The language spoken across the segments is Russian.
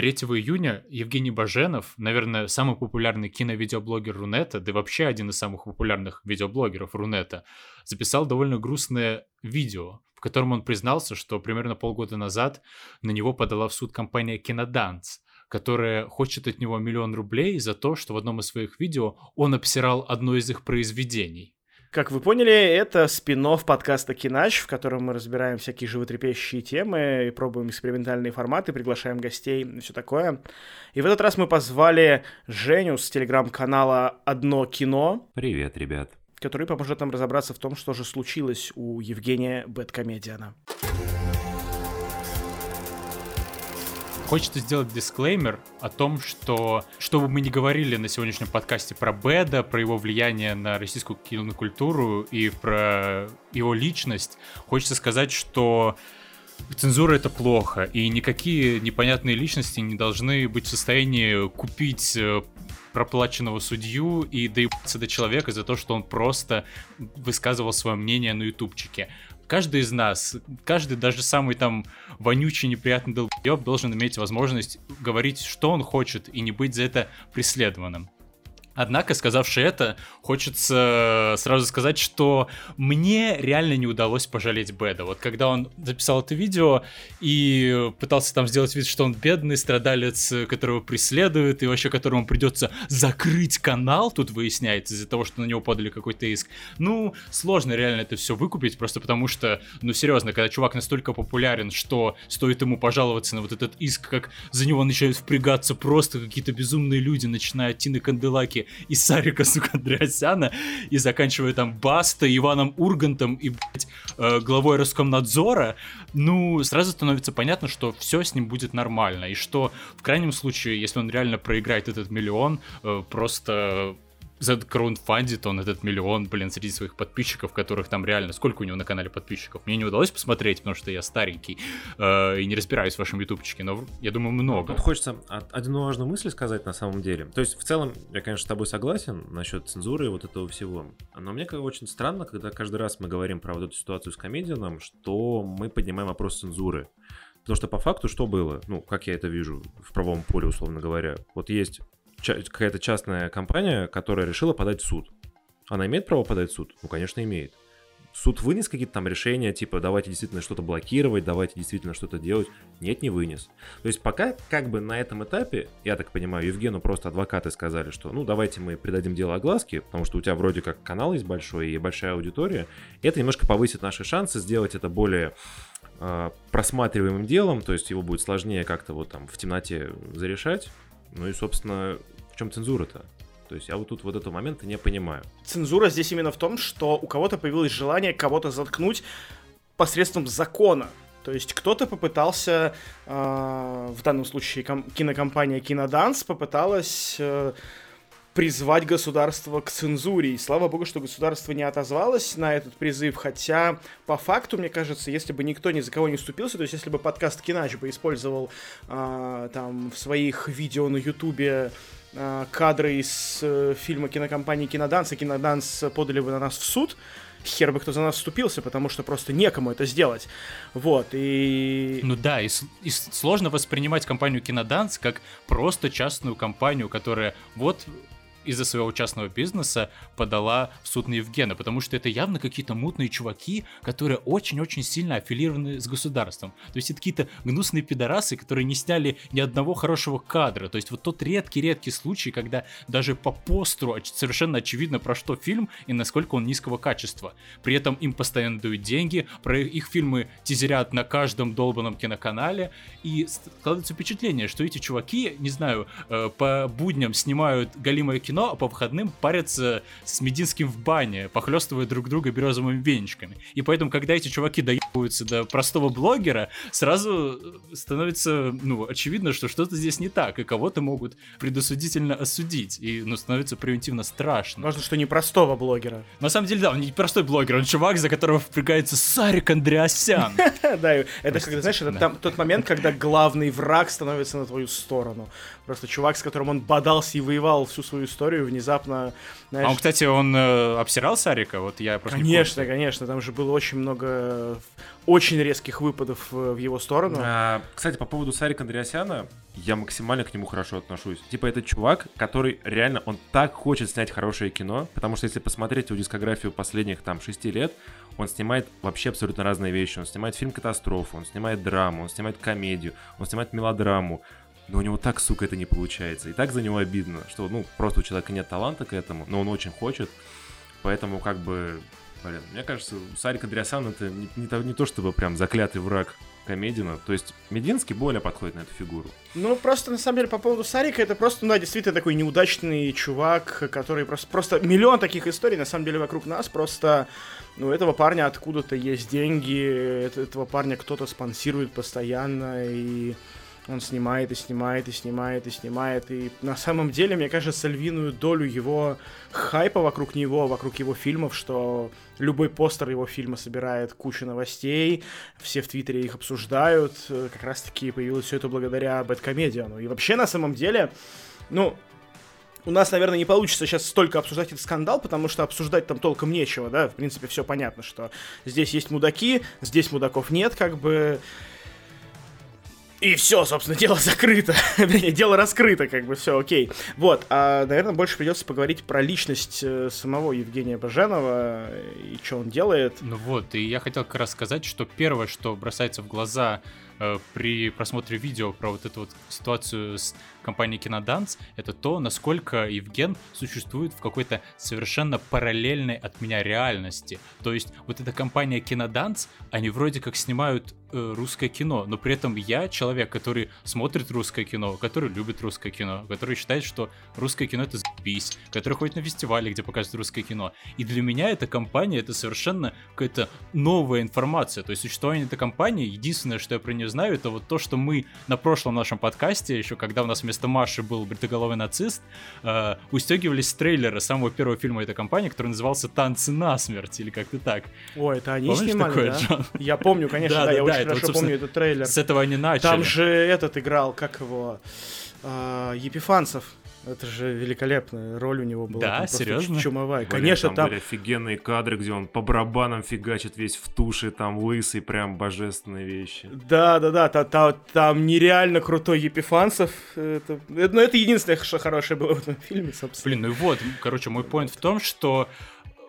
3 июня Евгений Баженов, наверное, самый популярный киновидеоблогер Рунета, да и вообще один из самых популярных видеоблогеров Рунета, записал довольно грустное видео, в котором он признался, что примерно полгода назад на него подала в суд компания Киноданс, которая хочет от него миллион рублей за то, что в одном из своих видео он обсирал одно из их произведений. Как вы поняли, это спин подкаста «Кинач», в котором мы разбираем всякие животрепещущие темы и пробуем экспериментальные форматы, приглашаем гостей и все такое. И в этот раз мы позвали Женю с телеграм-канала «Одно кино». Привет, ребят. Который поможет нам разобраться в том, что же случилось у Евгения Бэткомедиана. Хочется сделать дисклеймер о том, что, что бы мы ни говорили на сегодняшнем подкасте про Беда, про его влияние на российскую кинокультуру и про его личность, хочется сказать, что цензура это плохо, и никакие непонятные личности не должны быть в состоянии купить э, проплаченного судью и доебаться до человека за то, что он просто высказывал свое мнение на ютубчике каждый из нас, каждый даже самый там вонючий, неприятный долбоеб должен иметь возможность говорить, что он хочет, и не быть за это преследованным. Однако, сказавши это, хочется сразу сказать, что мне реально не удалось пожалеть Беда. Вот когда он записал это видео и пытался там сделать вид, что он бедный страдалец, которого преследуют, и вообще которому придется закрыть канал, тут выясняется, из-за того, что на него подали какой-то иск. Ну, сложно реально это все выкупить, просто потому что, ну, серьезно, когда чувак настолько популярен, что стоит ему пожаловаться на вот этот иск, как за него начинают впрягаться просто какие-то безумные люди, начиная от Тины Канделаки и Сарика, сука, Андреасяна, и заканчивая там Баста, Иваном Ургантом и, блядь, э, главой Роскомнадзора, ну, сразу становится понятно, что все с ним будет нормально, и что в крайнем случае, если он реально проиграет этот миллион, э, просто закраудфандит он этот миллион, блин, среди своих подписчиков, которых там реально... Сколько у него на канале подписчиков? Мне не удалось посмотреть, потому что я старенький э, и не разбираюсь в вашем ютубчике, но я думаю, много. Тут хочется одну важную мысль сказать на самом деле. То есть, в целом, я, конечно, с тобой согласен насчет цензуры и вот этого всего. Но мне как очень странно, когда каждый раз мы говорим про вот эту ситуацию с комедианом, что мы поднимаем вопрос цензуры. Потому что по факту что было? Ну, как я это вижу в правом поле, условно говоря. Вот есть какая-то частная компания, которая решила подать в суд. Она имеет право подать в суд? Ну, конечно, имеет. Суд вынес какие-то там решения, типа, давайте действительно что-то блокировать, давайте действительно что-то делать. Нет, не вынес. То есть пока как бы на этом этапе, я так понимаю, Евгену просто адвокаты сказали, что ну давайте мы придадим дело огласке, потому что у тебя вроде как канал есть большой и большая аудитория. Это немножко повысит наши шансы сделать это более э, просматриваемым делом, то есть его будет сложнее как-то вот там в темноте зарешать. Ну и, собственно, в чем цензура-то? То есть я вот тут вот этого момента не понимаю. Цензура здесь именно в том, что у кого-то появилось желание кого-то заткнуть посредством закона. То есть кто-то попытался, э, в данном случае кинокомпания Киноданс попыталась э, призвать государство к цензуре. И слава богу, что государство не отозвалось на этот призыв, хотя по факту, мне кажется, если бы никто ни за кого не вступился, то есть если бы подкаст Кинач бы использовал а, там в своих видео на Ютубе а, кадры из а, фильма кинокомпании Киноданс, и Киноданс подали бы на нас в суд, хер бы кто за нас вступился, потому что просто некому это сделать. Вот, и... Ну да, и, и сложно воспринимать компанию Киноданс как просто частную компанию, которая вот из-за своего частного бизнеса подала в суд на Евгена, потому что это явно какие-то мутные чуваки, которые очень-очень сильно аффилированы с государством. То есть это какие-то гнусные пидорасы, которые не сняли ни одного хорошего кадра. То есть вот тот редкий-редкий случай, когда даже по постеру совершенно очевидно, про что фильм и насколько он низкого качества. При этом им постоянно дают деньги, про их фильмы тизерят на каждом долбанном киноканале, и складывается впечатление, что эти чуваки, не знаю, э, по будням снимают галимое кино, кино, а по выходным парятся с Мединским в бане, похлестывая друг друга березовыми веничками. И поэтому, когда эти чуваки доебываются до простого блогера, сразу становится, ну, очевидно, что что-то здесь не так, и кого-то могут предосудительно осудить, и, ну, становится превентивно страшно. Важно, что не простого блогера. На самом деле, да, он не простой блогер, он чувак, за которого впрягается Сарик Андреасян. Да, это, знаешь, это тот момент, когда главный враг становится на твою сторону. Просто чувак, с которым он бодался и воевал всю свою историю, внезапно... Знаешь... А он, кстати, он э, обсирал Сарика? Вот я просто Конечно, конечно, там же было очень много очень резких выпадов в его сторону. А, кстати, по поводу Сарика Андреасяна, я максимально к нему хорошо отношусь. Типа, это чувак, который реально, он так хочет снять хорошее кино, потому что если посмотреть его дискографию последних там шести лет, он снимает вообще абсолютно разные вещи. Он снимает фильм «Катастрофу», он снимает драму, он снимает комедию, он снимает мелодраму. Но у него так, сука, это не получается. И так за него обидно, что, ну, просто у человека нет таланта к этому, но он очень хочет. Поэтому, как бы, блин, мне кажется, Сарик Андреасан это не, не, то, не то, чтобы прям заклятый враг Комедина. То есть Мединский более подходит на эту фигуру. Ну, просто, на самом деле, по поводу Сарика, это просто, ну, да, действительно такой неудачный чувак, который просто, просто миллион таких историй, на самом деле, вокруг нас, просто, ну, этого парня откуда-то есть деньги, этого парня кто-то спонсирует постоянно, и он снимает и снимает и снимает и снимает. И на самом деле, мне кажется, львиную долю его хайпа вокруг него, вокруг его фильмов, что любой постер его фильма собирает кучу новостей, все в Твиттере их обсуждают. Как раз-таки появилось все это благодаря Бэткомедиану. И вообще, на самом деле, ну, у нас, наверное, не получится сейчас столько обсуждать этот скандал, потому что обсуждать там толком нечего, да, в принципе, все понятно, что здесь есть мудаки, здесь мудаков нет, как бы, и все, собственно, дело закрыто. дело раскрыто, как бы все окей. Вот, а, наверное, больше придется поговорить про личность э, самого Евгения Баженова и что он делает. Ну вот, и я хотел как раз сказать, что первое, что бросается в глаза э, при просмотре видео про вот эту вот ситуацию с компании Киноданс, это то, насколько Евген существует в какой-то совершенно параллельной от меня реальности. То есть вот эта компания Киноданс, они вроде как снимают э, русское кино, но при этом я человек, который смотрит русское кино, который любит русское кино, который считает, что русское кино это заебись, который ходит на фестивали, где показывают русское кино. И для меня эта компания это совершенно какая-то новая информация. То есть существование этой компании, единственное, что я про нее знаю, это вот то, что мы на прошлом нашем подкасте, еще когда у нас вместо Маши был бритоголовый нацист, э, устегивались с трейлера самого первого фильма этой компании, который назывался «Танцы на смерть» или как-то так. Ой, это они Помнишь снимали, такое, да? Джон? Я помню, конечно, да, да, я да, очень это хорошо вот, помню этот трейлер. С этого они начали. Там же этот играл, как его, э, Епифанцев. Это же великолепная роль у него была. Да, серьезно? Чумовая. Блин, Конечно, там, там были офигенные кадры, где он по барабанам фигачит весь в туши, там лысый, прям божественные вещи. Да, да, да, та, та, там нереально крутой Епифанцев. Это, это, ну, это единственное, что хорошее было в этом фильме, собственно. Блин, ну и вот, короче, мой поинт в том, что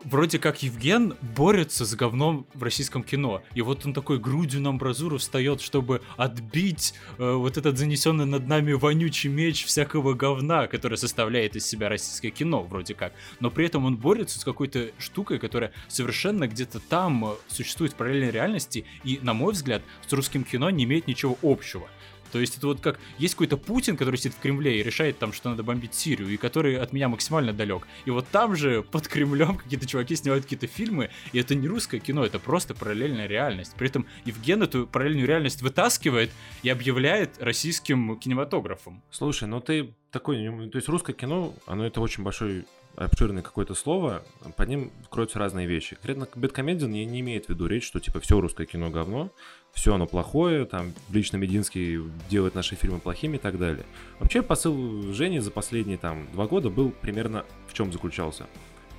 вроде как Евген борется с говном в российском кино. И вот он такой грудью на амбразуру встает, чтобы отбить э, вот этот занесенный над нами вонючий меч всякого говна, который составляет из себя российское кино, вроде как. Но при этом он борется с какой-то штукой, которая совершенно где-то там э, существует в параллельной реальности и, на мой взгляд, с русским кино не имеет ничего общего. То есть это вот как есть какой-то Путин, который сидит в Кремле и решает там, что надо бомбить Сирию, и который от меня максимально далек. И вот там же под Кремлем какие-то чуваки снимают какие-то фильмы, и это не русское кино, это просто параллельная реальность. При этом Евген эту параллельную реальность вытаскивает и объявляет российским кинематографом. Слушай, ну ты такой, то есть русское кино, оно это очень большой обширное какое-то слово, под ним кроются разные вещи. Конкретно Бэткомедиан не, не имеет в виду речь, что типа все русское кино говно, все оно плохое, там лично Мединский делает наши фильмы плохими и так далее. Вообще посыл Жени за последние там два года был примерно в чем заключался.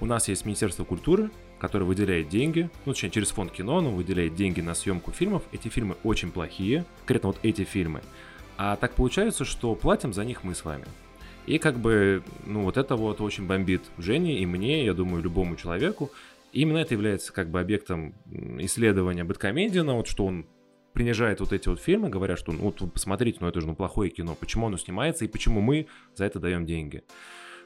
У нас есть Министерство культуры, которое выделяет деньги, ну, точнее, через фонд кино, оно выделяет деньги на съемку фильмов. Эти фильмы очень плохие, конкретно вот эти фильмы. А так получается, что платим за них мы с вами. И как бы, ну вот это вот очень бомбит Жене и мне, я думаю, любому человеку. И именно это является как бы объектом исследования Бэткомедиана, вот что он принижает вот эти вот фильмы, говоря, что ну вот вы посмотрите, ну это же ну плохое кино, почему оно снимается и почему мы за это даем деньги.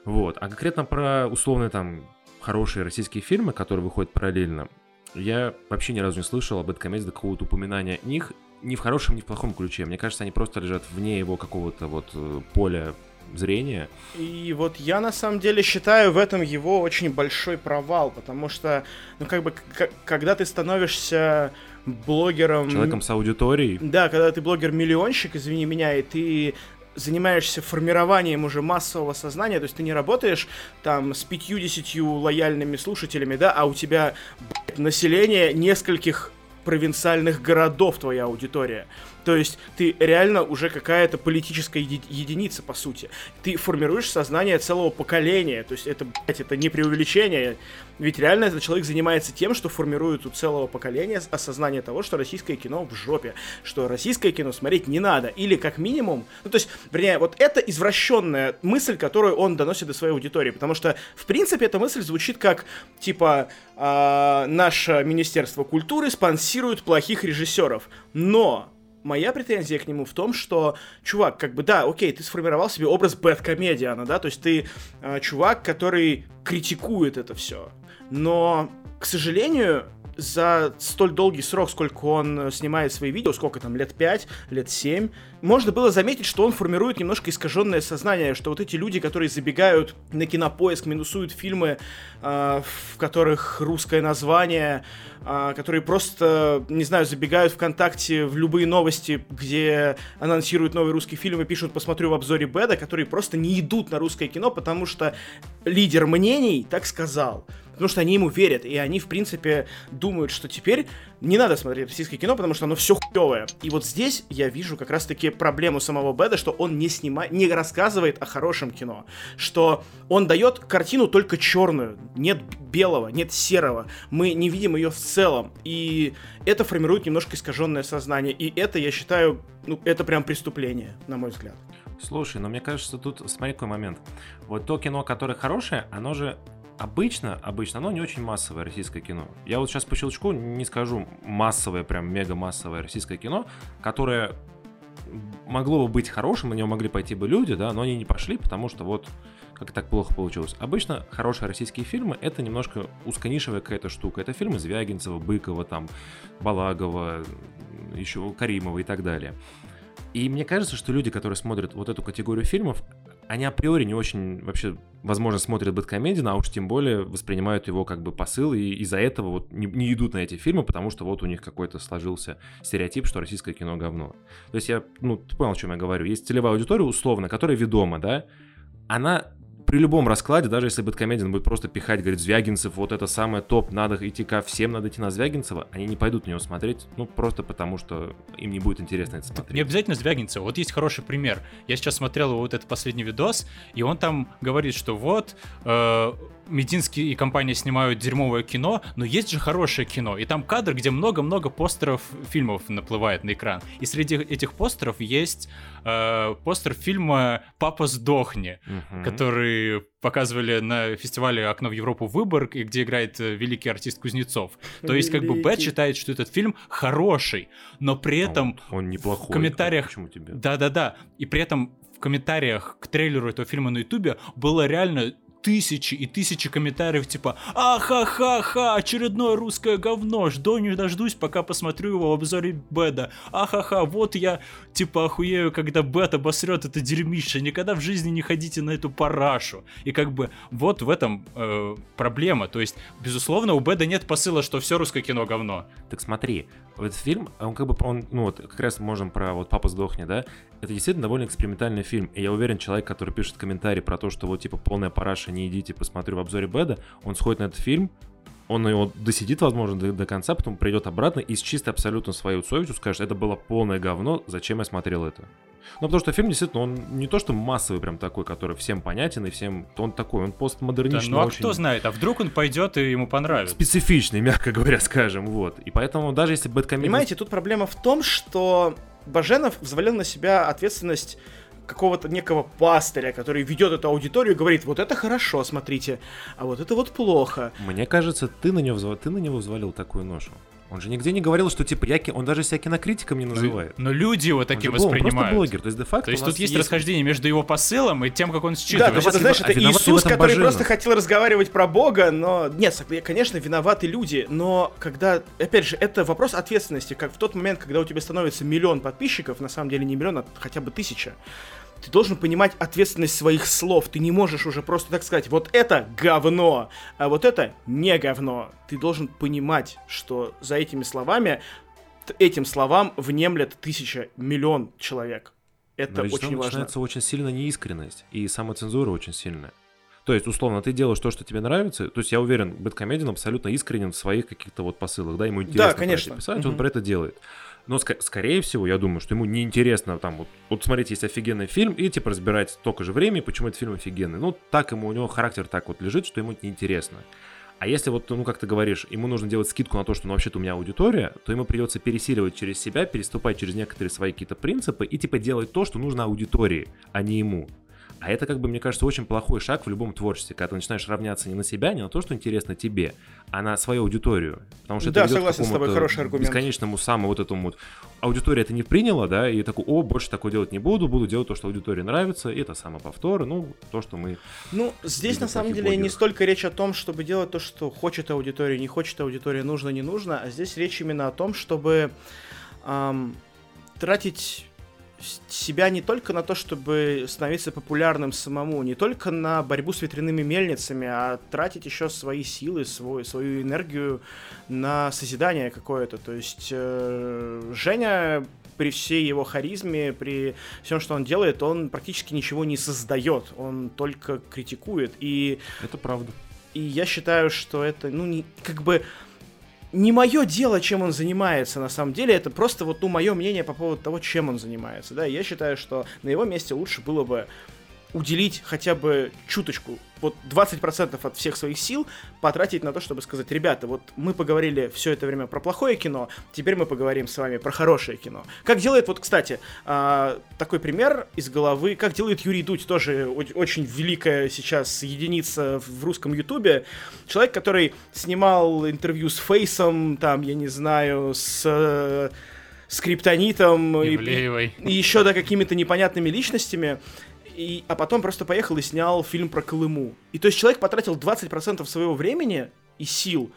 Вот. А конкретно про условные там хорошие российские фильмы, которые выходят параллельно, я вообще ни разу не слышал об этом до какого-то упоминания них ни в хорошем, ни в плохом ключе. Мне кажется, они просто лежат вне его какого-то вот э, поля зрения. И вот я на самом деле считаю в этом его очень большой провал, потому что, ну как бы, когда ты становишься блогером... Человеком с аудиторией. Да, когда ты блогер-миллионщик, извини меня, и ты занимаешься формированием уже массового сознания, то есть ты не работаешь там с 50 лояльными слушателями, да, а у тебя блядь, население нескольких провинциальных городов твоя аудитория То есть ты реально уже какая-то политическая еди- единица, по сути. Ты формируешь сознание целого поколения. То есть это, блядь, это не преувеличение. Ведь реально этот человек занимается тем, что формирует у целого поколения осознание того, что российское кино в жопе, что российское кино смотреть не надо. Или как минимум, ну то есть, вернее, вот это извращенная мысль, которую он доносит до своей аудитории. Потому что, в принципе, эта мысль звучит как, типа, э, наше Министерство культуры спонсирует плохих режиссеров. Но моя претензия к нему в том, что, чувак, как бы, да, окей, ты сформировал себе образ бэткомедиана, да, то есть ты э, чувак, который критикует это все. Но, к сожалению, за столь долгий срок, сколько он снимает свои видео, сколько там, лет 5, лет 7, можно было заметить, что он формирует немножко искаженное сознание, что вот эти люди, которые забегают на кинопоиск, минусуют фильмы, э, в которых русское название, э, которые просто, не знаю, забегают ВКонтакте в любые новости, где анонсируют новый русский фильм и пишут «посмотрю в обзоре Беда», которые просто не идут на русское кино, потому что лидер мнений так сказал потому что они ему верят, и они, в принципе, думают, что теперь не надо смотреть российское кино, потому что оно все хуевое. И вот здесь я вижу как раз-таки проблему самого Беда, что он не снимает, не рассказывает о хорошем кино, что он дает картину только черную, нет белого, нет серого, мы не видим ее в целом, и это формирует немножко искаженное сознание, и это, я считаю, ну, это прям преступление, на мой взгляд. Слушай, но мне кажется, тут смотри какой момент. Вот то кино, которое хорошее, оно же обычно, обычно, оно не очень массовое российское кино. Я вот сейчас по щелчку не скажу массовое, прям мега массовое российское кино, которое могло бы быть хорошим, на него могли пойти бы люди, да, но они не пошли, потому что вот как так плохо получилось. Обычно хорошие российские фильмы это немножко узконишевая какая-то штука. Это фильмы Звягинцева, Быкова, там, Балагова, еще Каримова и так далее. И мне кажется, что люди, которые смотрят вот эту категорию фильмов, они априори не очень вообще, возможно, смотрят Бэткомедиан, а уж тем более воспринимают его как бы посыл, и из-за этого вот не, не идут на эти фильмы, потому что вот у них какой-то сложился стереотип, что российское кино говно. То есть я, ну, ты понял, о чем я говорю. Есть целевая аудитория условно, которая ведома, да, она при любом раскладе, даже если Бэткомедиан будет просто пихать, говорит, Звягинцев, вот это самое топ, надо идти ко всем, надо идти на Звягинцева, они не пойдут на него смотреть, ну, просто потому что им не будет интересно это смотреть. Не обязательно Звягинцева. Вот есть хороший пример. Я сейчас смотрел вот этот последний видос, и он там говорит, что вот э, Мединский и компания снимают дерьмовое кино, но есть же хорошее кино. И там кадр, где много-много постеров фильмов наплывает на экран. И среди этих постеров есть э, постер фильма «Папа сдохни», угу. который показывали на фестивале «Окно в Европу. Выборг», и где играет э, великий артист Кузнецов. То есть как бы Бэт считает, что этот фильм хороший, но при этом... Он, он неплохой. В комментариях... Да-да-да. И при этом в комментариях к трейлеру этого фильма на Ютубе было реально тысячи и тысячи комментариев типа «Ахахаха, очередное русское говно, жду не дождусь, пока посмотрю его в обзоре Беда. Ахаха, вот я типа охуею, когда Бет обосрет это дерьмище, никогда в жизни не ходите на эту парашу». И как бы вот в этом э, проблема, то есть, безусловно, у Беда нет посыла, что все русское кино говно. Так смотри, этот фильм, он как бы, он, ну вот, как раз можем про вот «Папа сдохни», да, это действительно довольно экспериментальный фильм, и я уверен, человек, который пишет комментарий про то, что вот, типа, полная параша, не идите, посмотрю в обзоре Беда, он сходит на этот фильм, он его досидит, возможно, до, до конца, потом придет обратно и с чистой абсолютно своей совестью скажет, это было полное говно, зачем я смотрел это. Ну, потому что фильм действительно, он не то что массовый прям такой, который всем понятен и всем, он такой, он постмодерничный. Да, ну а очень... кто знает, а вдруг он пойдет и ему понравится. Специфичный, мягко говоря, скажем, вот. И поэтому даже если Бэткомедиан... Понимаете, тут проблема в том, что Баженов взвалил на себя ответственность какого-то некого пастыря, который ведет эту аудиторию и говорит, вот это хорошо, смотрите, а вот это вот плохо. Мне кажется, ты на него, ты на него взвалил такую ношу. Он же нигде не говорил, что типа я, он даже себя кинокритиком не называет. Но, но люди его таким он воспринимают. Он просто блогер, то есть де-факто. То есть тут есть, есть расхождение между его посылом и тем, как он считывает. Да, ты знаешь, это а Иисус, который Баженов. просто хотел разговаривать про Бога, но нет, конечно, виноваты люди, но когда, опять же, это вопрос ответственности, как в тот момент, когда у тебя становится миллион подписчиков, на самом деле не миллион, а хотя бы тысяча, ты должен понимать ответственность своих слов. Ты не можешь уже просто так сказать, вот это говно, а вот это не говно. Ты должен понимать, что за этими словами, этим словам внемлет тысяча, миллион человек. Это Но очень важно. начинается очень сильно неискренность, и самоцензура очень сильная. То есть, условно, ты делаешь то, что тебе нравится. То есть, я уверен, Бэткомедиан абсолютно искренен в своих каких-то вот посылах, да, ему интересно да, конечно. писать, угу. он про это делает. Но, ск- скорее всего, я думаю, что ему неинтересно там вот, вот смотрите, есть офигенный фильм, и типа разбирать столько же времени, почему этот фильм офигенный. Ну, так ему, у него характер так вот лежит, что ему это неинтересно. А если вот, ну, как ты говоришь, ему нужно делать скидку на то, что, ну, вообще-то у меня аудитория, то ему придется пересиливать через себя, переступать через некоторые свои какие-то принципы и, типа, делать то, что нужно аудитории, а не ему. А это, как бы, мне кажется, очень плохой шаг в любом творчестве, когда ты начинаешь равняться не на себя, не на то, что интересно тебе, а на свою аудиторию. Потому что Да, это ведет согласен к с тобой, хороший аргумент. бесконечному самому вот этому вот. Аудитория это не приняла, да, и такой, о, больше такое делать не буду, буду делать то, что аудитории нравится, и это самоповторы, ну, то, что мы... Ну, здесь на самом деле не блогеров. столько речь о том, чтобы делать то, что хочет аудитория, не хочет аудитория, нужно, не нужно, а здесь речь именно о том, чтобы ам, тратить себя не только на то, чтобы становиться популярным самому, не только на борьбу с ветряными мельницами, а тратить еще свои силы, свой, свою энергию на созидание какое-то. То есть э, Женя при всей его харизме, при всем, что он делает, он практически ничего не создает, он только критикует. И, Это правда. и я считаю, что это, ну, не, как бы не мое дело, чем он занимается на самом деле, это просто вот, ну, мое мнение по поводу того, чем он занимается, да, я считаю, что на его месте лучше было бы уделить хотя бы чуточку, вот 20% от всех своих сил потратить на то, чтобы сказать, ребята, вот мы поговорили все это время про плохое кино, теперь мы поговорим с вами про хорошее кино. Как делает, вот, кстати, а, такой пример из головы, как делает Юрий Дудь, тоже очень великая сейчас единица в русском ютубе. Человек, который снимал интервью с Фейсом, там, я не знаю, с... э, скриптонитом и- и еще да какими-то непонятными личностями. И, а потом просто поехал и снял фильм про Колыму. И то есть человек потратил 20% своего времени и сил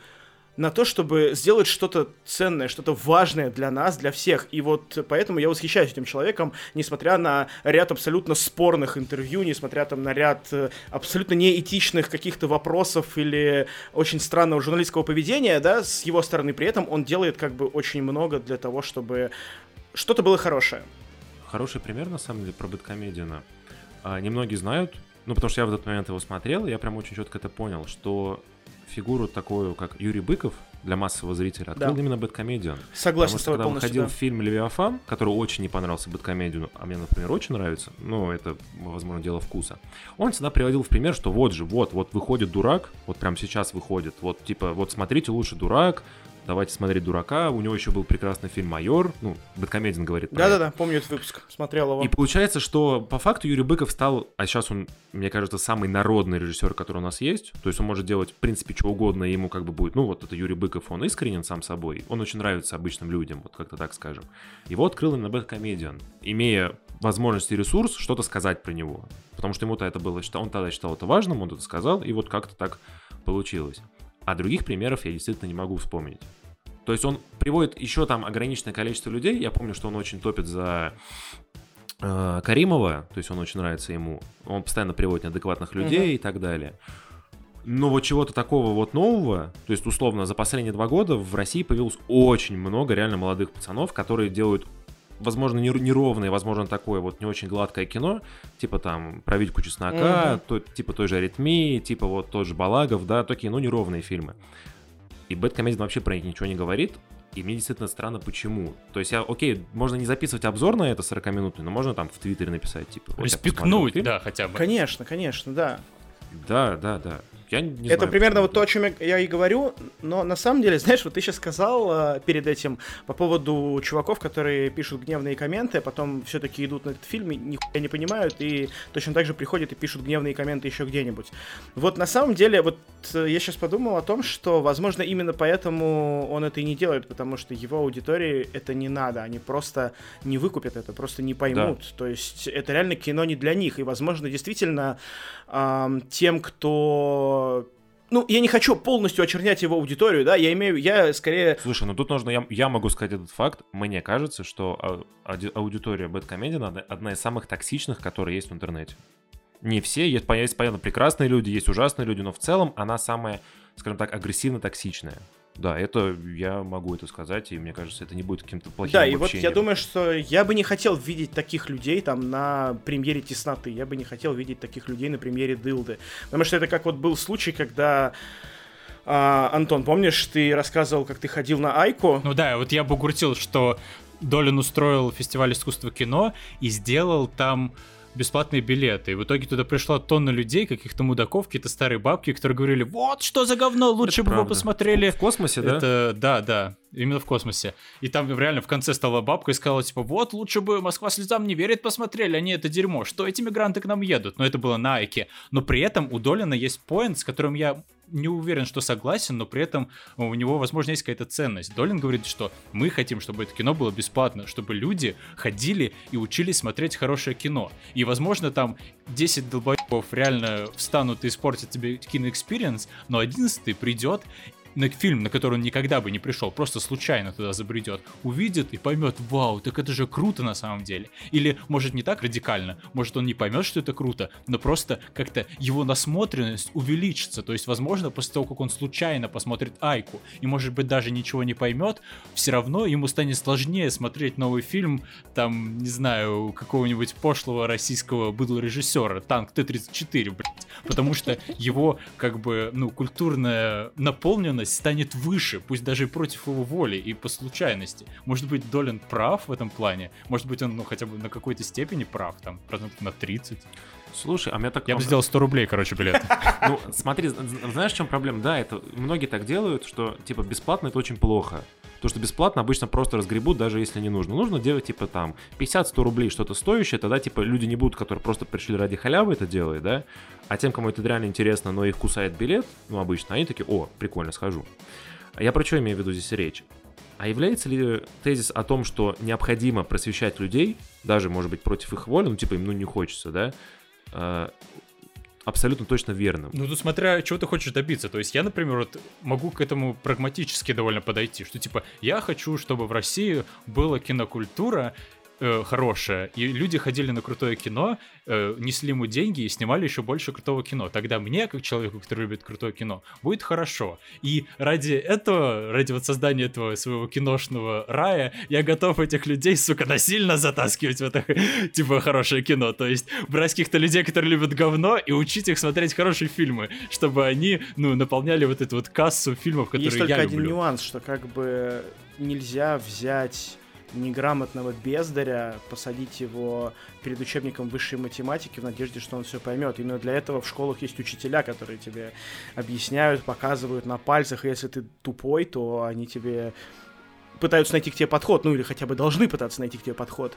на то, чтобы сделать что-то ценное, что-то важное для нас, для всех. И вот поэтому я восхищаюсь этим человеком, несмотря на ряд абсолютно спорных интервью, несмотря там на ряд э, абсолютно неэтичных каких-то вопросов или очень странного журналистского поведения, да, с его стороны. При этом он делает как бы очень много для того, чтобы что-то было хорошее. Хороший пример, на самом деле, про Бэткомедиана. А, немногие знают, ну, потому что я в этот момент его смотрел, и я прям очень четко это понял, что фигуру такую, как Юрий Быков, для массового зрителя открыл Да. именно Бэткомедиан. Согласен Потому с что тобой когда полностью. выходил да. фильм «Левиафан», который очень не понравился Бэткомедиану, а мне, например, очень нравится, ну, это, возможно, дело вкуса, он всегда приводил в пример, что вот же, вот, вот выходит дурак, вот прям сейчас выходит, вот, типа, вот смотрите, лучше дурак, давайте смотреть дурака, у него еще был прекрасный фильм «Майор», ну, Бэткомедиан говорит. Да-да-да, помню этот выпуск, смотрел его. И получается, что по факту Юрий Быков стал, а сейчас он, мне кажется, самый народный режиссер, который у нас есть. То есть он может делать, в принципе, что угодно, и ему как бы будет, ну вот это Юрий Быков, он искренен сам собой, он очень нравится обычным людям, вот как-то так скажем. Его открыл именно Бэткомедиан, имея возможность и ресурс что-то сказать про него. Потому что ему-то это было, он тогда считал это важным, он это сказал, и вот как-то так получилось. А других примеров я действительно не могу вспомнить. То есть он приводит еще там ограниченное количество людей. Я помню, что он очень топит за э, Каримова, то есть он очень нравится ему. Он постоянно приводит неадекватных людей Мгм. и так далее. Но вот чего-то такого вот нового, то есть условно за последние два года в России появилось очень много реально молодых пацанов, которые делают возможно, нер- неровное, возможно, такое вот не очень гладкое кино, типа там «Про Витьку чеснока», Мгм. то, типа той же «Аритмии», типа вот тот же «Балагов», да, такие, ну, неровные фильмы. И Бэткомедиан вообще про них ничего не говорит, и мне действительно странно, почему. То есть, я, окей, можно не записывать обзор на это 40-минутный, но можно там в Твиттере написать, типа... вот Респектнуть, да, хотя бы. Конечно, конечно, да. Да, да, да. Я не это знаю, примерно почему вот то, о чем я, я и говорю, но на самом деле, знаешь, вот ты сейчас сказал э, перед этим по поводу чуваков, которые пишут гневные комменты, а потом все-таки идут на этот фильм и нихуя не понимают, и точно так же приходят и пишут гневные комменты еще где-нибудь. Вот на самом деле, вот э, я сейчас подумал о том, что, возможно, именно поэтому он это и не делает, потому что его аудитории это не надо, они просто не выкупят это, просто не поймут. То есть это реально кино не для них, и, возможно, действительно ам, тем, кто ну, я не хочу полностью очернять его аудиторию, да, я имею, я скорее... Слушай, ну тут нужно, я, я могу сказать этот факт. Мне кажется, что ауди- аудитория Бэткомедиана одна, из самых токсичных, которые есть в интернете. Не все, есть, понятно, прекрасные люди, есть ужасные люди, но в целом она самая, скажем так, агрессивно-токсичная. Да, это я могу это сказать, и мне кажется, это не будет каким-то плохим Да, и вот я думаю, что я бы не хотел видеть таких людей там на премьере Тесноты, я бы не хотел видеть таких людей на премьере Дылды, потому что это как вот был случай, когда... а, Антон, помнишь, ты рассказывал, как ты ходил на Айку? Ну да, вот я бугуртил, что Долин устроил фестиваль искусства кино и сделал там бесплатные билеты. И в итоге туда пришла тонна людей, каких-то мудаков, какие-то старые бабки, которые говорили, вот что за говно, лучше бы вы посмотрели. В космосе, да? Это, да, да, именно в космосе. И там реально в конце стала бабка и сказала, типа, вот лучше бы Москва слезам не верит, посмотрели, они это дерьмо, что эти мигранты к нам едут. Но это было на Айке. Но при этом у Долина есть поинт, с которым я не уверен, что согласен, но при этом у него, возможно, есть какая-то ценность. Долин говорит, что мы хотим, чтобы это кино было бесплатно, чтобы люди ходили и учились смотреть хорошее кино. И, возможно, там 10 долбоебов реально встанут и испортят тебе кино experience, но 11 придет на фильм, на который он никогда бы не пришел, просто случайно туда забредет, увидит и поймет, вау, так это же круто на самом деле. Или, может, не так радикально, может, он не поймет, что это круто, но просто как-то его насмотренность увеличится. То есть, возможно, после того, как он случайно посмотрит Айку и, может быть, даже ничего не поймет, все равно ему станет сложнее смотреть новый фильм, там, не знаю, какого-нибудь пошлого российского быдла режиссера, танк Т-34, блядь, потому что его, как бы, ну, культурная наполненность ответственность станет выше, пусть даже и против его воли и по случайности. Может быть, Долин прав в этом плане, может быть, он ну, хотя бы на какой-то степени прав, там, процентов на 30. Слушай, а меня так... Я бы сделал 100 рублей, короче, билет. Ну, смотри, знаешь, в чем проблема? Да, это многие так делают, что, типа, бесплатно это очень плохо. То, что бесплатно обычно просто разгребут, даже если не нужно. Нужно делать, типа, там, 50-100 рублей что-то стоящее, тогда, типа, люди не будут, которые просто пришли ради халявы это делают, да? А тем, кому это реально интересно, но их кусает билет, ну, обычно, они такие, о, прикольно, схожу. А я про что имею в виду здесь речь? А является ли тезис о том, что необходимо просвещать людей, даже, может быть, против их воли, ну, типа, им, ну, не хочется, да, а, абсолютно точно верным. Ну, тут смотря, чего ты хочешь добиться. То есть я, например, вот могу к этому прагматически довольно подойти, что типа я хочу, чтобы в России была кинокультура, э, хорошее, и люди ходили на крутое кино, э, несли ему деньги и снимали еще больше крутого кино. Тогда мне, как человеку, который любит крутое кино, будет хорошо. И ради этого, ради вот создания этого своего киношного рая, я готов этих людей, сука, насильно затаскивать в это, типа, хорошее кино. То есть брать каких-то людей, которые любят говно, и учить их смотреть хорошие фильмы, чтобы они, ну, наполняли вот эту вот кассу фильмов, которые Есть только я один люблю. нюанс, что как бы нельзя взять неграмотного бездаря, посадить его перед учебником высшей математики в надежде, что он все поймет. Именно для этого в школах есть учителя, которые тебе объясняют, показывают на пальцах. И если ты тупой, то они тебе пытаются найти к тебе подход, ну или хотя бы должны пытаться найти к тебе подход.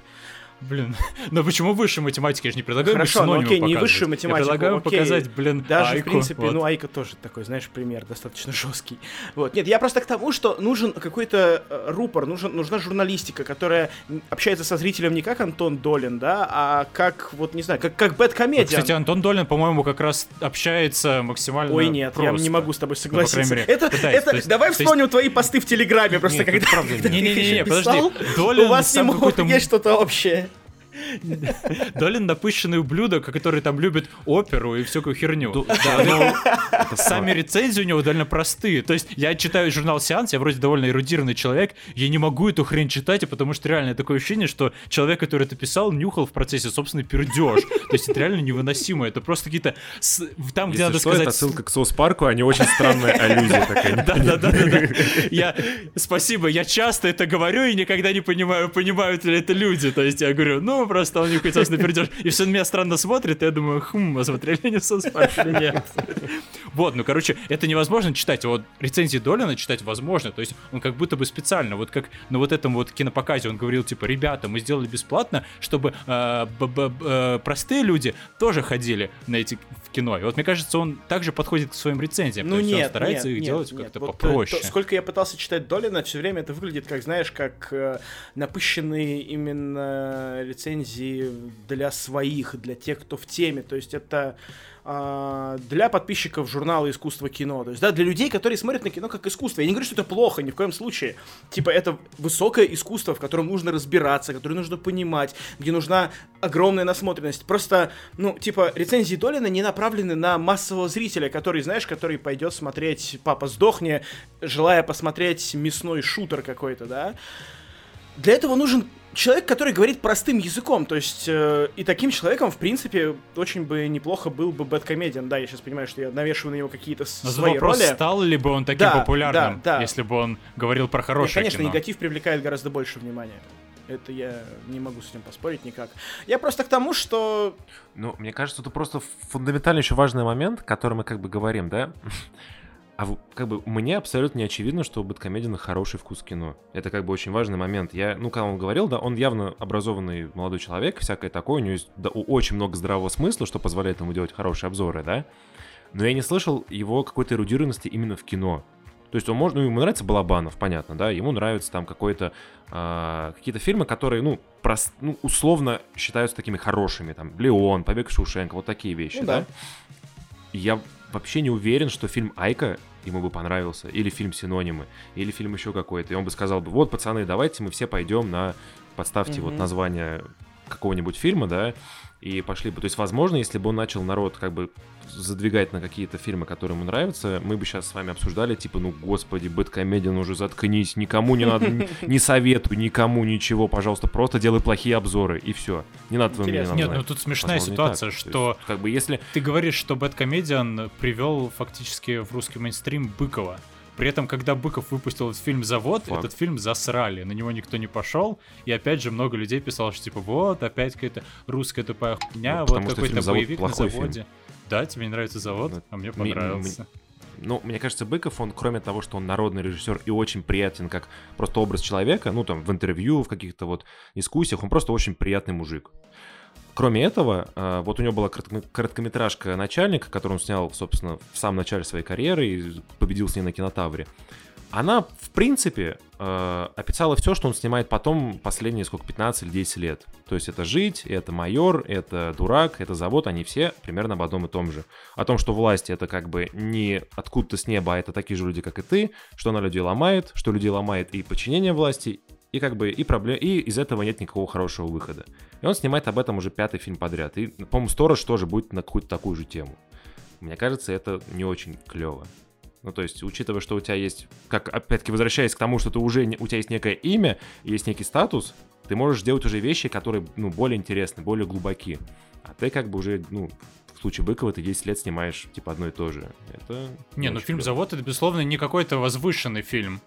Блин, но почему высшая математика? Я же не предлагаю Хорошо, ну окей, не высшую математику, Я предлагаю окей. показать, блин, Даже, Айку, в принципе, вот. ну, Айка тоже такой, знаешь, пример достаточно жесткий. Вот. Нет, я просто к тому, что нужен какой-то э, рупор, нужен, нужна журналистика, которая общается со зрителем не как Антон Долин, да, а как, вот, не знаю, как, как Бэткомедиан. Кстати, Антон Долин, по-моему, как раз общается максимально Ой, нет, я просто. не могу с тобой Ну, согласиться. мере, это, пытаюсь. это, То есть- давай то есть- вспомним твои посты в Телеграме, просто Нет, когда, когда нет. ты их Не-не-не, еще подожди. Долин у вас с ним какой-то есть что-то общее. Долин напыщенный ублюдок, который там любит оперу и всякую херню. Сами рецензии у него довольно простые. То есть я читаю журнал «Сеанс», я вроде довольно эрудированный человек, я не могу эту хрень читать, потому что реально такое ощущение, что человек, который это писал, нюхал в процессе собственный пердеж. То есть это реально невыносимо. Это просто какие-то... Там, где надо сказать... это ссылка к Соус Парку, а не очень странная аллюзия такая. Да, да, да, да, да. Я, спасибо, я часто это говорю и никогда не понимаю, понимают ли это люди. То есть я говорю, ну, просто он нюхает собственно пердеж. И все на меня странно смотрит, и я думаю, хм, смотрели они South Park или нет? Вот, ну, короче, это невозможно читать. Вот рецензии Долина читать возможно. То есть он как будто бы специально, вот как на вот этом вот кинопоказе он говорил, типа, ребята, мы сделали бесплатно, чтобы э, э, простые люди тоже ходили на эти кино. И вот мне кажется, он также подходит к своим рецензиям. Ну то есть нет, он старается нет, их нет, делать нет. как-то Вот, э, попроще. то, сколько я пытался читать Долина, все время это выглядит, как, знаешь, как э, напыщенные именно рецензии для своих, для тех, кто в теме. То есть это а, для подписчиков журнала «Искусство кино». То есть, да, для людей, которые смотрят на кино как искусство. Я не говорю, что это плохо, ни в коем случае. Типа, это высокое искусство, в котором нужно разбираться, которое нужно понимать, где нужна огромная насмотренность. Просто, ну, типа, рецензии Долина не направлены на массового зрителя, который, знаешь, который пойдет смотреть «Папа, сдохни», желая посмотреть мясной шутер какой-то, да. Для этого нужен человек, который говорит простым языком, то есть э, и таким человеком, в принципе, очень бы неплохо был бы Бэткомедиан. Да, я сейчас понимаю, что я навешиваю на него какие-то Но свои вопрос, роли. стал ли бы он таким Да, популярным, да, да. если бы он говорил про Нет, хорошее конечно, кино? негатив привлекает гораздо больше внимания. Это я не могу с этим поспорить никак. Я просто к тому, что... Ну, мне кажется, это просто фундаментально еще важный момент, который мы как бы говорим, да? А как бы мне абсолютно не очевидно, что у Бэткомедиана хороший вкус кино. Это как бы очень важный момент. Я, ну, когда он говорил, да, он явно образованный молодой человек, всякое такое, у него есть да, очень много здравого смысла, что позволяет ему делать хорошие обзоры, да? Но я не слышал его какой-то эрудированности именно в кино. То есть он может, ну, ему нравится Балабанов, понятно, да, ему нравятся там какой-то, э, какие-то фильмы, которые, ну, прос, ну, условно считаются такими хорошими, там, Леон, Побег Шушенко, вот такие вещи, ну, да. да. Я вообще не уверен, что фильм Айка ему бы понравился, или фильм Синонимы, или фильм еще какой-то, и он бы сказал бы, вот, пацаны, давайте мы все пойдем на, подставьте mm-hmm. вот название какого-нибудь фильма, да, и пошли бы. То есть, возможно, если бы он начал народ как бы задвигать на какие-то фильмы, которые ему нравятся, мы бы сейчас с вами обсуждали, типа, ну, господи, Бэткомедиан, уже заткнись, никому не надо, не советую, никому ничего, пожалуйста, просто делай плохие обзоры, и все. Не надо твоего мнения Нет, ну тут смешная ситуация, что как бы если... ты говоришь, что Бэткомедиан привел фактически в русский мейнстрим Быкова. При этом, когда Быков выпустил этот фильм «Завод», Факт. этот фильм засрали, на него никто не пошел, и опять же много людей писало, что типа вот, опять какая-то русская тупая хуйня, ну, вот какой-то боевик на заводе. Фильм. Да, тебе не нравится «Завод», ну, а мне понравился. ну, мне кажется, Быков, он, кроме того, что он народный режиссер и очень приятен как просто образ человека, ну, там, в интервью, в каких-то вот дискуссиях, он просто очень приятный мужик. Кроме этого, э, вот у него была короткометражка «Начальник», которую он снял, собственно, в самом начале своей карьеры и победил с ней на кинотавре. Она, в принципе, э, описала все, что он снимает потом последние, сколько, 15 или 10 лет. То есть это «Жить», это «Майор», это «Дурак», это «Завод», они все примерно об одном и том же. О том, что власть — это как бы не откуда-то с неба, а это такие же люди, как и ты, что она людей ломает, что людей ломает и подчинение власти, и как бы и проблем, и из этого нет никакого хорошего выхода. И он снимает об этом уже пятый фильм подряд. И, по-моему, Сторож тоже будет на какую-то такую же тему. Мне кажется, это не очень клево. Ну, то есть, учитывая, что у тебя есть, как, опять-таки, возвращаясь к тому, что ты уже, у тебя есть некое имя, есть некий статус, ты можешь делать уже вещи, которые, ну, более интересны, более глубоки. А ты как бы уже, ну, в случае Быкова ты 10 лет снимаешь, типа, одно и то же. Это... Не, ну фильм «Завод» — это, безусловно, не какой-то возвышенный фильм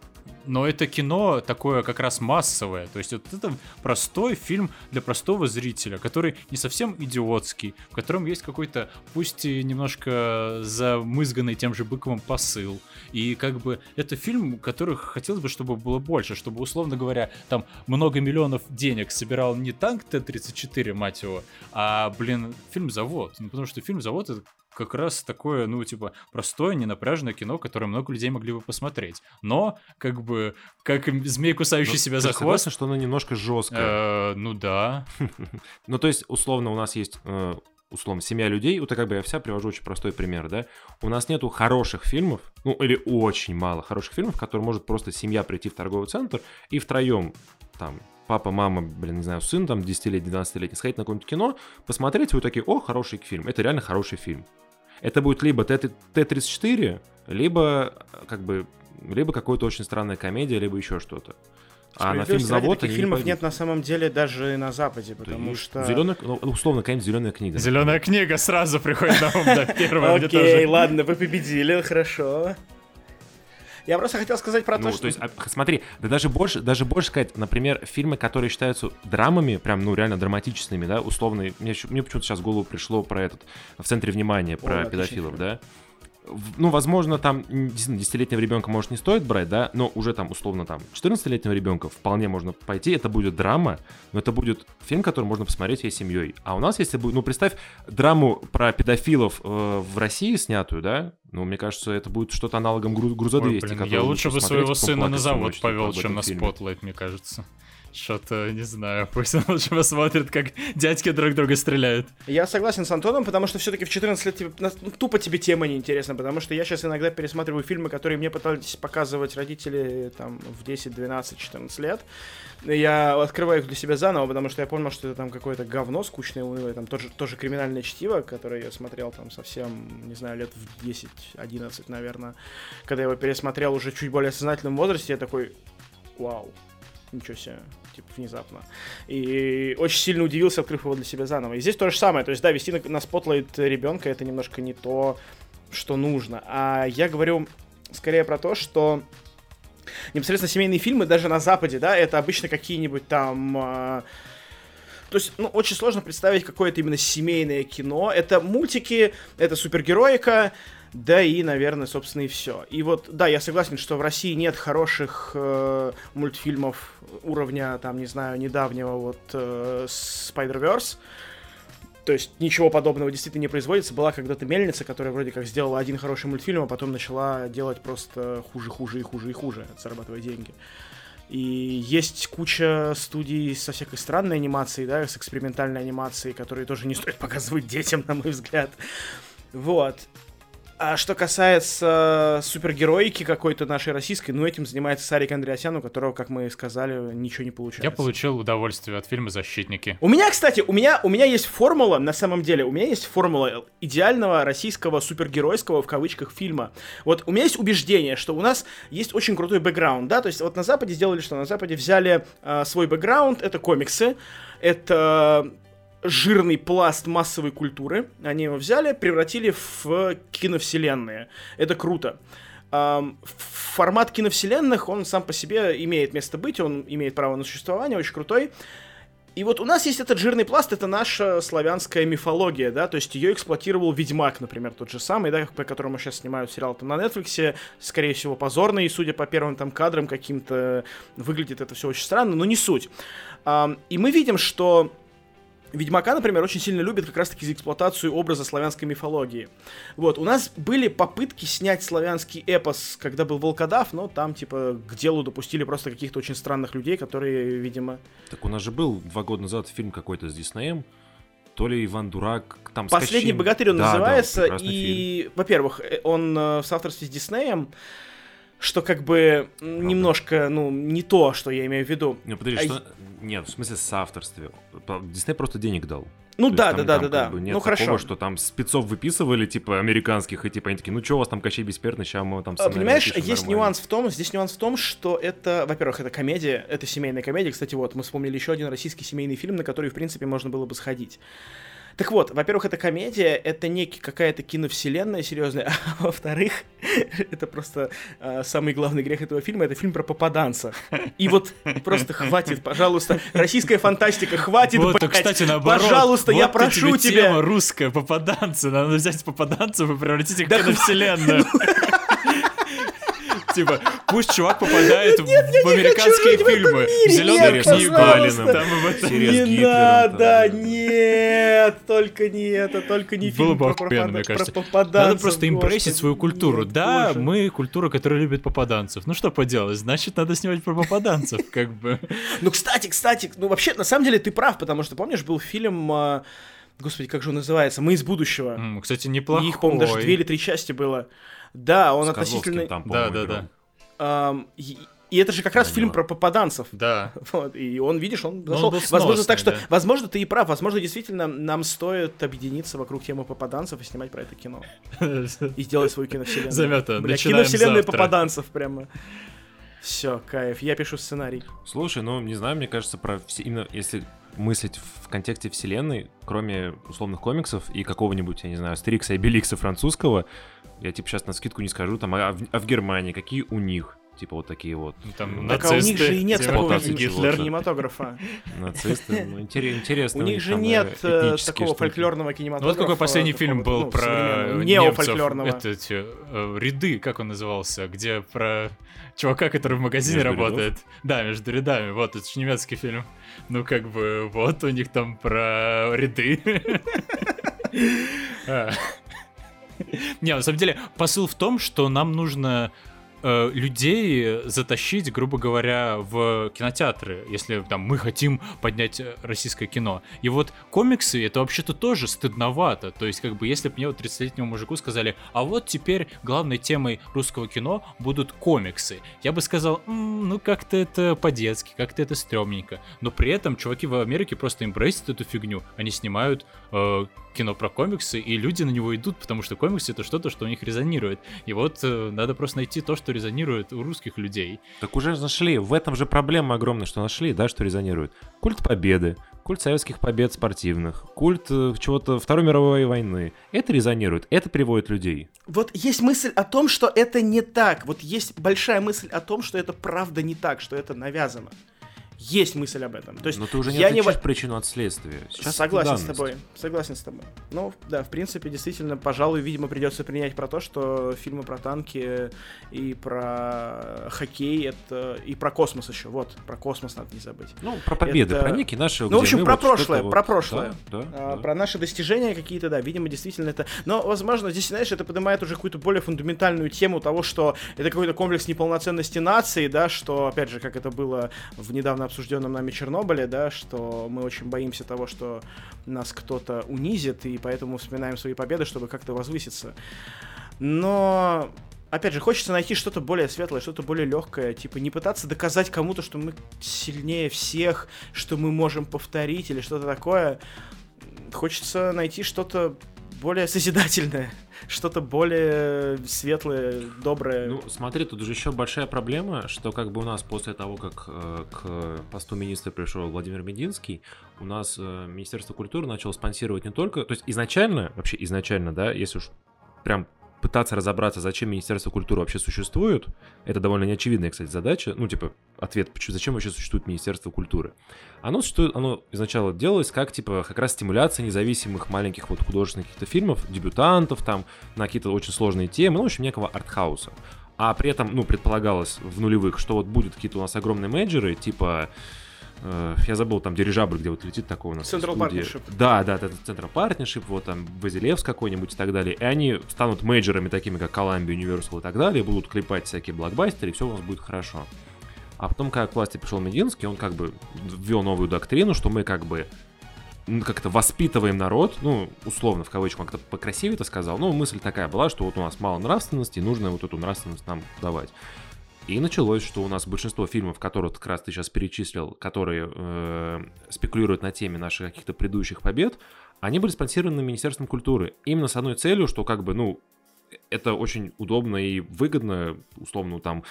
но это кино такое как раз массовое. То есть вот это простой фильм для простого зрителя, который не совсем идиотский, в котором есть какой-то, пусть и немножко замызганный тем же Быковым посыл. И как бы это фильм, которых хотелось бы, чтобы было больше, чтобы, условно говоря, там много миллионов денег собирал не танк Т-34, мать его, а, блин, фильм «Завод». Ну, потому что фильм «Завод» — это как раз такое, ну, типа, простое, ненапряженное кино, которое много людей могли бы посмотреть. Но, как бы, как змей, кусающий ну, себя за хвост... Согласен, что она немножко жесткая. Э, ну да. Ну, то есть, условно, у нас есть э, условно, семья людей, вот как бы я вся привожу очень простой пример, да, у нас нету хороших фильмов, ну, или очень мало хороших фильмов, которые может просто семья прийти в торговый центр и втроем, там, папа, мама, блин, не знаю, сын там 10-летний, 12-летний, сходить на какое-нибудь кино, посмотреть, и вы такие, о, хороший фильм, это реально хороший фильм это будет либо Т-34, либо как бы либо какая-то очень странная комедия, либо еще что-то. А на фильм «Завод» таких фильмов не нет на самом деле даже на Западе, потому да что... Зеленая, ну, условно, какая-нибудь «Зеленая книга». «Зеленая книга» сразу приходит на ум, да, первая. Окей, ладно, вы победили, хорошо. Я просто хотел сказать про ну, то, что... То есть, а, смотри, да даже больше, даже больше сказать, например, фильмы, которые считаются драмами, прям, ну, реально драматичными, да, условно, мне, мне почему-то сейчас в голову пришло про этот, в центре внимания, про О, педофилов, да, ну, возможно, там действительно десятилетнего ребенка, может, не стоит брать, да, но уже там, условно, там, 14-летнего ребенка вполне можно пойти, это будет драма, но это будет фильм, который можно посмотреть всей семьей. А у нас, если будет, ну, представь драму про педофилов э, в России снятую, да, ну, мне кажется, это будет что-то аналогом гру- груза 200. Ой, блин, я лучше бы своего сына на завод повел, чем на Spotlight, мне кажется. Что-то, не знаю, пусть он лучше посмотрит, как дядьки друг друга стреляют. Я согласен с Антоном, потому что все-таки в 14 лет тебе, ну, тупо тебе тема неинтересна, потому что я сейчас иногда пересматриваю фильмы, которые мне пытались показывать родители там в 10, 12, 14 лет. Я открываю их для себя заново, потому что я понял, что это там какое-то говно скучное, унылое, там тоже, тоже криминальное чтиво, которое я смотрел там совсем, не знаю, лет в 10-11, наверное. Когда я его пересмотрел уже чуть более сознательном возрасте, я такой, вау, ничего себе, типа, внезапно. И очень сильно удивился, открыв его для себя заново. И здесь то же самое, то есть, да, вести на, на Spotlight ребенка это немножко не то, что нужно. А я говорю скорее про то, что непосредственно семейные фильмы даже на Западе, да, это обычно какие-нибудь там... Э, то есть, ну, очень сложно представить какое-то именно семейное кино. Это мультики, это супергероика, да и, наверное, собственно, и все. И вот, да, я согласен, что в России нет хороших э, мультфильмов уровня, там, не знаю, недавнего вот э, Spider-Verse. То есть ничего подобного действительно не производится. Была когда-то Мельница, которая вроде как сделала один хороший мультфильм, а потом начала делать просто хуже, хуже и хуже и хуже, зарабатывая деньги. И есть куча студий со всякой странной анимацией, да, с экспериментальной анимацией, которые тоже не стоит показывать детям, на мой взгляд. Вот. А что касается супергероики какой-то нашей российской, ну, этим занимается Сарик Андреасян, у которого, как мы сказали, ничего не получается. Я получил удовольствие от фильма «Защитники». У меня, кстати, у меня, у меня есть формула, на самом деле, у меня есть формула идеального российского супергеройского, в кавычках, фильма. Вот у меня есть убеждение, что у нас есть очень крутой бэкграунд, да, то есть вот на Западе сделали что? На Западе взяли э, свой бэкграунд, это комиксы, это жирный пласт массовой культуры. Они его взяли, превратили в киновселенные. Это круто. Формат киновселенных, он сам по себе имеет место быть, он имеет право на существование, очень крутой. И вот у нас есть этот жирный пласт, это наша славянская мифология, да, то есть ее эксплуатировал Ведьмак, например, тот же самый, да, по которому сейчас снимают сериал там на Netflix, скорее всего, позорный, судя по первым там кадрам каким-то, выглядит это все очень странно, но не суть. И мы видим, что Ведьмака, например, очень сильно любят как раз-таки за эксплуатацию образа славянской мифологии. Вот, у нас были попытки снять славянский эпос, когда был Волкодав, но там, типа, к делу допустили просто каких-то очень странных людей, которые, видимо... Так у нас же был два года назад фильм какой-то с Диснеем, то ли Иван Дурак, там Последний богатырь он да, называется, да, и, во-первых, э, он э, в соавторстве с Диснеем, что как бы Правда. немножко, ну, не то, что я имею в виду. Ну, подожди, а что... Нет, в смысле соавторстве. Дисней просто денег дал. Ну да, да, да, да, да. Бы нет ну такого, хорошо. что там спецов выписывали, типа, американских, и типа они такие, ну что у вас там Кощей Бессмертный, сейчас мы там а, Понимаешь, есть нормально. нюанс в том, здесь нюанс в том, что это, во-первых, это комедия, это семейная комедия. Кстати, вот, мы вспомнили еще один российский семейный фильм, на который, в принципе, можно было бы сходить. Так вот, во-первых, это комедия, это не какая-то киновселенная серьезная, а во-вторых, это просто э, самый главный грех этого фильма, это фильм про попаданца. И вот просто хватит, пожалуйста, российская фантастика, хватит, вот, блядь, кстати, наоборот, пожалуйста, вот я прошу тебя. тема русская, попаданцы, надо взять попаданцев и превратить их в киновселенную. Типа, пусть чувак попадает в американские фильмы. Зеленую книгу. Там Не надо, нет, только не это, только не фильм про мне кажется. Надо просто импрессить свою культуру. Да, мы культура, которая любит попаданцев. Ну что поделать, значит, надо снимать про попаданцев, как бы. Ну, кстати, кстати, ну вообще, на самом деле ты прав, потому что, помнишь, был фильм а, Господи, как же он называется? Мы из будущего. кстати, неплохой. их, по-моему, даже две или три части было. Да, он С относительно... Там, да, да, да. Um, и, и это же как раз фильм про попаданцев. Да. Вот, и он, видишь, он зашел. Он сносный, возможно, так что, да. возможно, ты и прав. Возможно, действительно, нам стоит объединиться вокруг темы попаданцев и снимать про это кино. И сделать свою киновселенную. Замета. Бля, киновселенная попаданцев прямо. Все, кайф. Я пишу сценарий. Слушай, ну, не знаю, мне кажется, про все, именно если мыслить в контексте вселенной, кроме условных комиксов и какого-нибудь, я не знаю, Стрикса и Беликса французского, я типа сейчас на скидку не скажу, там, а в, а в Германии какие у них? Типа вот такие вот. Ну, там так нацисты, а у них же и нет такого кинематографа. Нацисты, ну, интересно. У них же нет э, такого фольклорного кинематографа. Ну, вот какой последний фильм был ну, про неофольклорного. Это э, ряды, как он назывался, где про чувака, который в магазине работает. Да, между рядами. Вот, это же немецкий фильм. Ну, как бы, вот у них там про ряды. Не, на самом деле, посыл в том, что нам нужно э, людей затащить, грубо говоря, в кинотеатры, если там мы хотим поднять э, российское кино. И вот комиксы это вообще-то тоже стыдновато. То есть, как бы, если бы мне вот 30-летнему мужику сказали, а вот теперь главной темой русского кино будут комиксы, я бы сказал, м-м, ну как-то это по-детски, как-то это стрёмненько. Но при этом чуваки в Америке просто имбрейсят эту фигню. Они снимают э, кино про комиксы, и люди на него идут, потому что комиксы это что-то, что у них резонирует. И вот э, надо просто найти то, что резонирует у русских людей. Так уже нашли, в этом же проблема огромная, что нашли, да, что резонирует. Культ победы, культ советских побед спортивных, культ э, чего-то Второй мировой войны. Это резонирует, это приводит людей. Вот есть мысль о том, что это не так. Вот есть большая мысль о том, что это правда не так, что это навязано. Есть мысль об этом. То есть Но ты уже не я не... причину от следствия. Сейчас Согласен с тобой. Согласен с тобой. Ну, да, в принципе, действительно, пожалуй, видимо, придется принять про то, что фильмы про танки и про хоккей это и про космос еще. Вот, про космос надо не забыть. Ну, про победы, Это- про некие наши... Ну, в общем, про вот прошлое, вот- про прошлое. Да, да, А, да. Про наши достижения какие-то, да, видимо, действительно это... Но, возможно, здесь, знаешь, это поднимает уже какую-то более фундаментальную тему того, что это какой-то комплекс неполноценности нации, да, что, опять же, как это было в недавно обсужденном нами Чернобыле, да, что мы очень боимся того, что нас кто-то унизит, и поэтому вспоминаем свои победы, чтобы как-то возвыситься. Но... Опять же, хочется найти что-то более светлое, что-то более легкое, типа не пытаться доказать кому-то, что мы сильнее всех, что мы можем повторить или что-то такое. Хочется найти что-то более созидательное, что-то более светлое, доброе. Ну, смотри, тут же еще большая проблема, что как бы у нас после того, как э, к посту министра пришел Владимир Мединский, у нас э, Министерство культуры начало спонсировать не только... То есть изначально, вообще изначально, да, если уж прям пытаться разобраться, зачем Министерство культуры вообще существует, это довольно неочевидная, кстати, задача. Ну, типа, ответ, зачем вообще существует Министерство культуры. Оно существует, оно изначально делалось как, типа, как раз стимуляция независимых маленьких вот художественных каких-то фильмов, дебютантов, там, на какие-то очень сложные темы, ну, в общем, некого артхауса. А при этом, ну, предполагалось в нулевых, что вот будут какие-то у нас огромные менеджеры, типа, э, я забыл, там дирижабль, где вот летит такой у нас. Central. Partnership. Да, да, это Central Partnership, вот там Базилевс какой-нибудь и так далее. И они станут менеджерами такими, как Columbia, Universal и так далее, будут клепать всякие блокбастеры, и все у нас будет хорошо. А потом, когда к власти пришел Мединский, он как бы ввел новую доктрину, что мы как бы как-то воспитываем народ, ну, условно, в кавычках, как-то покрасивее это сказал, но мысль такая была, что вот у нас мало нравственности, и нужно вот эту нравственность нам давать. И началось, что у нас большинство фильмов, которые как раз ты сейчас перечислил, которые э, спекулируют на теме наших каких-то предыдущих побед, они были спонсированы Министерством культуры. Именно с одной целью, что как бы, ну, это очень удобно и выгодно, условно, там,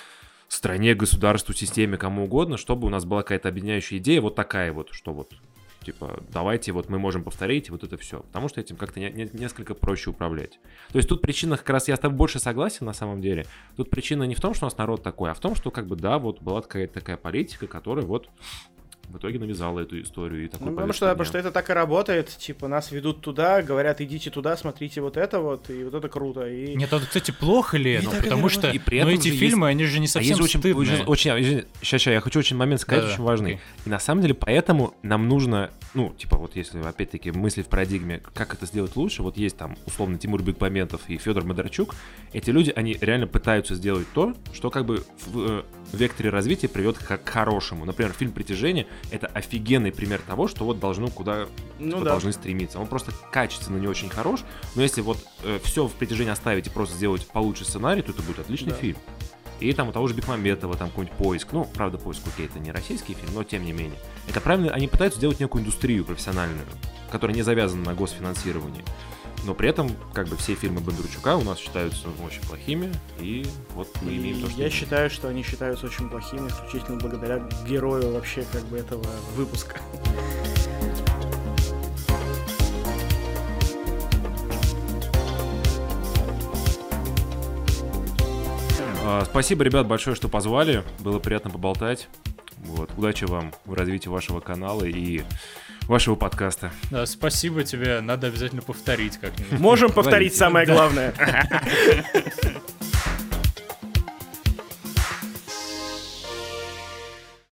стране, государству, системе, кому угодно, чтобы у нас была какая-то объединяющая идея, вот такая вот, что вот, типа, давайте вот мы можем повторить вот это все, потому что этим как-то не- не- несколько проще управлять. То есть тут причина как раз, я с тобой больше согласен на самом деле, тут причина не в том, что у нас народ такой, а в том, что как бы, да, вот была какая-то такая политика, которая вот в итоге навязала эту историю и такой Ну, потому что, потому что это так и работает. Типа, нас ведут туда, говорят, идите туда, смотрите вот это вот, и вот это круто. И... Нет, а вот, кстати, плохо ли это? это Потому что И при ну, этом эти же фильмы, они же не А совсем есть же очень, стыдные. очень, очень- ща, ща, я хочу очень момент сказать, Да-да, очень важный. окей. И на самом деле поэтому нам нужно, ну, типа вот если опять-таки мысли в парадигме, как это сделать лучше, вот есть там условно Тимур Бекмамбетов и Федор Модарчук, эти люди, они реально пытаются сделать то, что как бы в э, векторе развития приведет к, к хорошему. Например, фильм «Притяжение» — это офигенный пример того, что вот должно куда Ну типа, да. должны стремиться. Он просто качественно не очень хорош, но если вот все в притяжении оставить и просто сделать получше сценарий, то это будет отличный Да. фильм. И там у того же Бекмамбетова, там какой-нибудь поиск. Ну, правда, поиск, окей, это не российский фильм, но тем не менее. Это правильно, они пытаются сделать некую индустрию профессиональную, которая не завязана на госфинансировании. Но при этом, как бы, все фильмы Бондарчука у нас считаются очень плохими, и вот мы И имеем то, что я имеем. считаю, что они считаются очень плохими, исключительно благодаря герою вообще как бы этого выпуска. А, Спасибо, ребят, большое, что позвали. Было приятно поболтать. Вот. Удачи вам в развитии вашего канала и вашего подкаста. Да, спасибо тебе, надо обязательно повторить как-нибудь. Можем повторить самое главное.